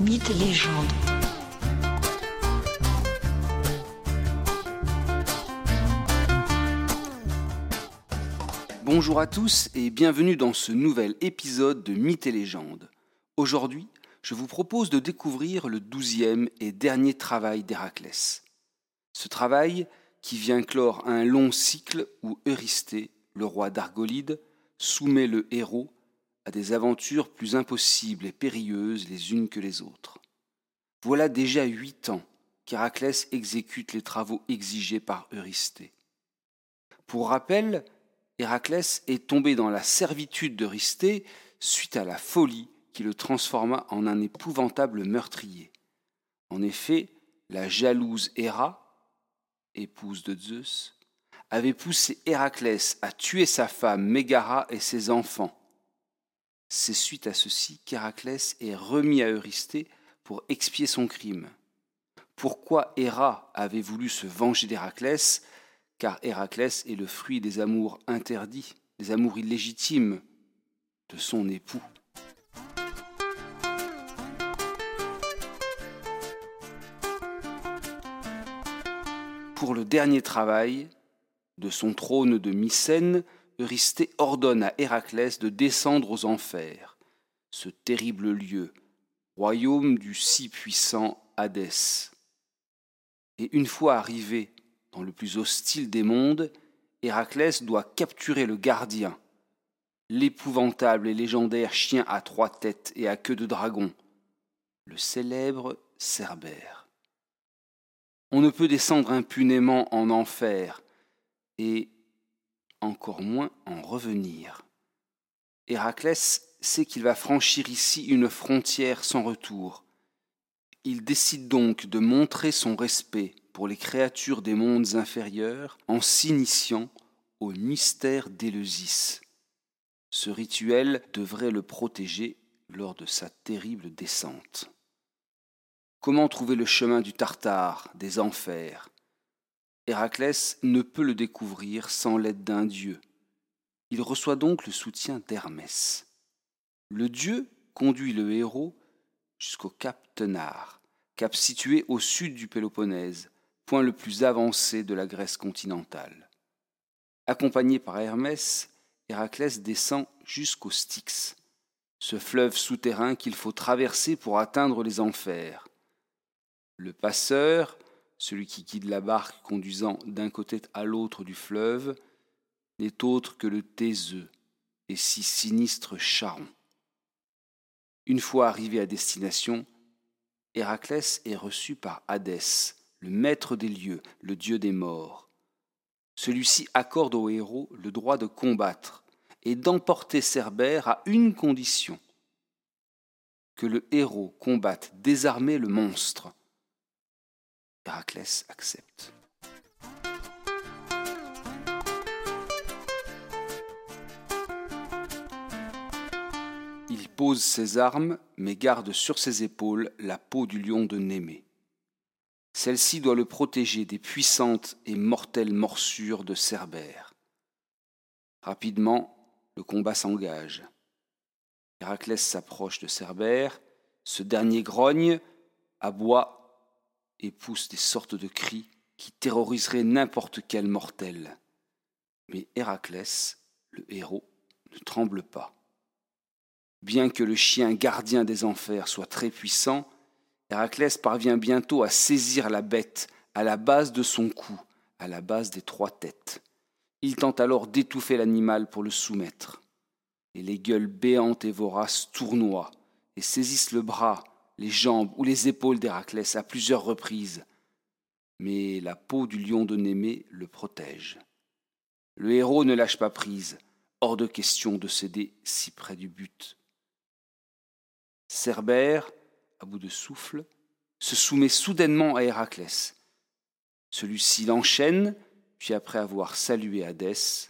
Mythes et légendes. Bonjour à tous et bienvenue dans ce nouvel épisode de Mythes et légendes. Aujourd'hui, je vous propose de découvrir le douzième et dernier travail d'Héraclès. Ce travail, qui vient clore un long cycle où Eurysthée, le roi d'Argolide, soumet le héros des aventures plus impossibles et périlleuses les unes que les autres. Voilà déjà huit ans qu'Héraclès exécute les travaux exigés par Eurysthée. Pour rappel, Héraclès est tombé dans la servitude d'Eurysthée suite à la folie qui le transforma en un épouvantable meurtrier. En effet, la jalouse Héra, épouse de Zeus, avait poussé Héraclès à tuer sa femme Mégara et ses enfants. C'est suite à ceci qu'Héraclès est remis à Eurysthée pour expier son crime. Pourquoi Héra avait voulu se venger d'Héraclès? Car Héraclès est le fruit des amours interdits, des amours illégitimes de son époux. Pour le dernier travail, de son trône de Mycène, Eurysthée ordonne à Héraclès de descendre aux enfers, ce terrible lieu, royaume du si puissant Hadès. Et une fois arrivé dans le plus hostile des mondes, Héraclès doit capturer le gardien, l'épouvantable et légendaire chien à trois têtes et à queue de dragon, le célèbre Cerbère. On ne peut descendre impunément en enfer, et encore moins en revenir. Héraclès sait qu'il va franchir ici une frontière sans retour. Il décide donc de montrer son respect pour les créatures des mondes inférieurs en s'initiant au mystère d'Éleusis. Ce rituel devrait le protéger lors de sa terrible descente. Comment trouver le chemin du Tartare, des enfers? Héraclès ne peut le découvrir sans l'aide d'un dieu. Il reçoit donc le soutien d'Hermès. Le dieu conduit le héros jusqu'au cap Tenard, cap situé au sud du Péloponnèse, point le plus avancé de la Grèce continentale. Accompagné par Hermès, Héraclès descend jusqu'au Styx, ce fleuve souterrain qu'il faut traverser pour atteindre les enfers. Le passeur, celui qui guide la barque conduisant d'un côté à l'autre du fleuve, n'est autre que le Théseux et si sinistre Charon. Une fois arrivé à destination, Héraclès est reçu par Hadès, le maître des lieux, le dieu des morts. Celui-ci accorde au héros le droit de combattre et d'emporter Cerbère à une condition que le héros combatte désarmé le monstre. Héraclès accepte. Il pose ses armes, mais garde sur ses épaules la peau du lion de Némée. Celle-ci doit le protéger des puissantes et mortelles morsures de Cerbère. Rapidement, le combat s'engage. Héraclès s'approche de Cerbère, ce dernier grogne, aboie et pousse des sortes de cris qui terroriseraient n'importe quel mortel. Mais Héraclès, le héros, ne tremble pas. Bien que le chien gardien des enfers soit très puissant, Héraclès parvient bientôt à saisir la bête à la base de son cou, à la base des trois têtes. Il tente alors d'étouffer l'animal pour le soumettre. Et les gueules béantes et voraces tournoient et saisissent le bras, les jambes ou les épaules d'Héraclès à plusieurs reprises. Mais la peau du lion de Némée le protège. Le héros ne lâche pas prise, hors de question de céder si près du but. Cerbère, à bout de souffle, se soumet soudainement à Héraclès. Celui-ci l'enchaîne, puis après avoir salué Hadès,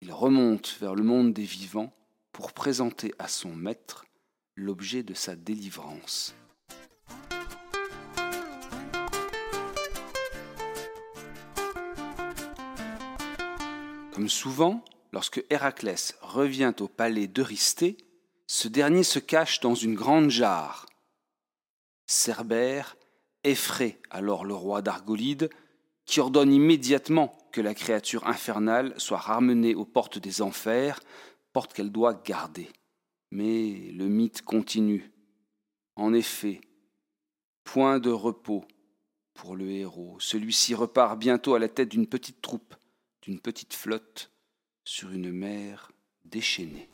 il remonte vers le monde des vivants pour présenter à son maître l'objet de sa délivrance. Comme souvent, lorsque Héraclès revient au palais d'Eurysthée, Ce dernier se cache dans une grande jarre. Cerbère effraie alors le roi d'Argolide, qui ordonne immédiatement que la créature infernale soit ramenée aux portes des enfers, portes qu'elle doit garder. Mais le mythe continue. En effet, point de repos pour le héros. Celui-ci repart bientôt à la tête d'une petite troupe, d'une petite flotte, sur une mer déchaînée.